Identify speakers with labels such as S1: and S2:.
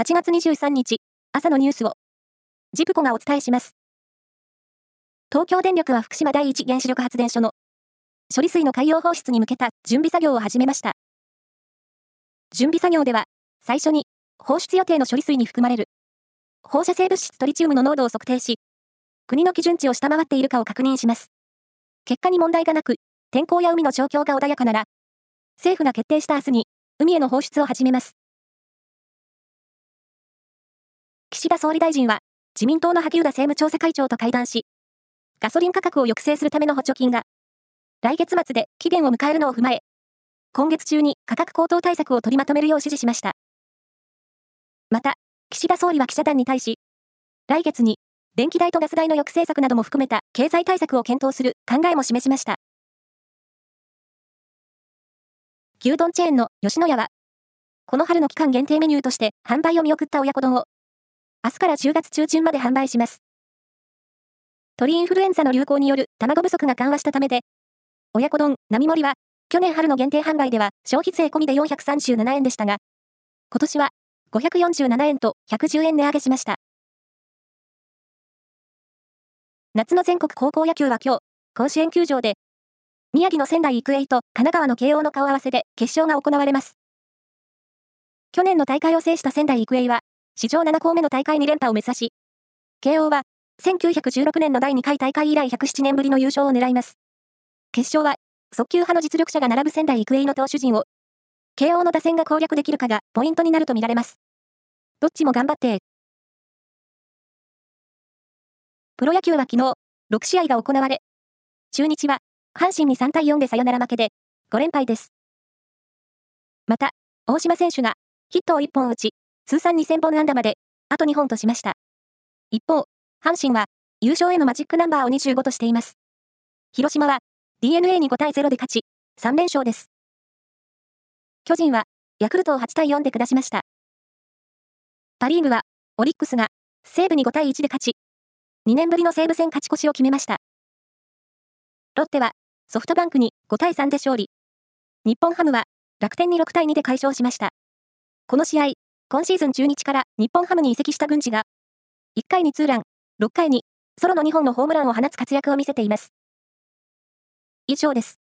S1: 8月23日、朝のニュースを、ジプコがお伝えします。東京電力は福島第一原子力発電所の処理水の海洋放出に向けた準備作業を始めました。準備作業では、最初に放出予定の処理水に含まれる放射性物質トリチウムの濃度を測定し、国の基準値を下回っているかを確認します。結果に問題がなく、天候や海の状況が穏やかなら、政府が決定した明日に海への放出を始めます。岸田総理大臣は、自民党の萩生田政務調査会長と会談し、ガソリン価格を抑制するための補助金が、来月末で期限を迎えるのを踏まえ、今月中に価格高騰対策を取りまとめるよう指示しました。また、岸田総理は記者団に対し、来月に電気代とガス代の抑制策なども含めた経済対策を検討する考えも示しました。牛丼チェーンの吉野家は、この春の期間限定メニューとして販売を見送った親子丼を明日から10月中旬まで販売します。鳥インフルエンザの流行による卵不足が緩和したためで、親子丼、並盛は、去年春の限定販売では消費税込みで437円でしたが、今年は547円と110円値上げしました。夏の全国高校野球は今日、甲子園球場で、宮城の仙台育英と神奈川の慶応の顔合わせで決勝が行われます。去年の大会を制した仙台育英は、史上7校目の大会2連覇を目指し、慶応は1916年の第2回大会以来107年ぶりの優勝を狙います。決勝は、速球派の実力者が並ぶ仙台育英の投手陣を、慶応の打線が攻略できるかがポイントになると見られます。どっちも頑張って。プロ野球は昨日、6試合が行われ、中日は、阪神に3対4でサヨナラ負けで、5連敗です。また、大島選手が、ヒットを1本打ち、通算2000本安打まで、あと2本としました。一方、阪神は、優勝へのマジックナンバーを25としています。広島は、DNA に5対0で勝ち、3連勝です。巨人は、ヤクルトを8対4で下しました。パリーグは、オリックスが、西武に5対1で勝ち、2年ぶりの西武戦勝ち越しを決めました。ロッテは、ソフトバンクに5対3で勝利。日本ハムは、楽天に6対2で快勝しました。この試合、今シーズン中日から日本ハムに移籍した軍事が、1回にツーラン、6回にソロの2本のホームランを放つ活躍を見せています。以上です。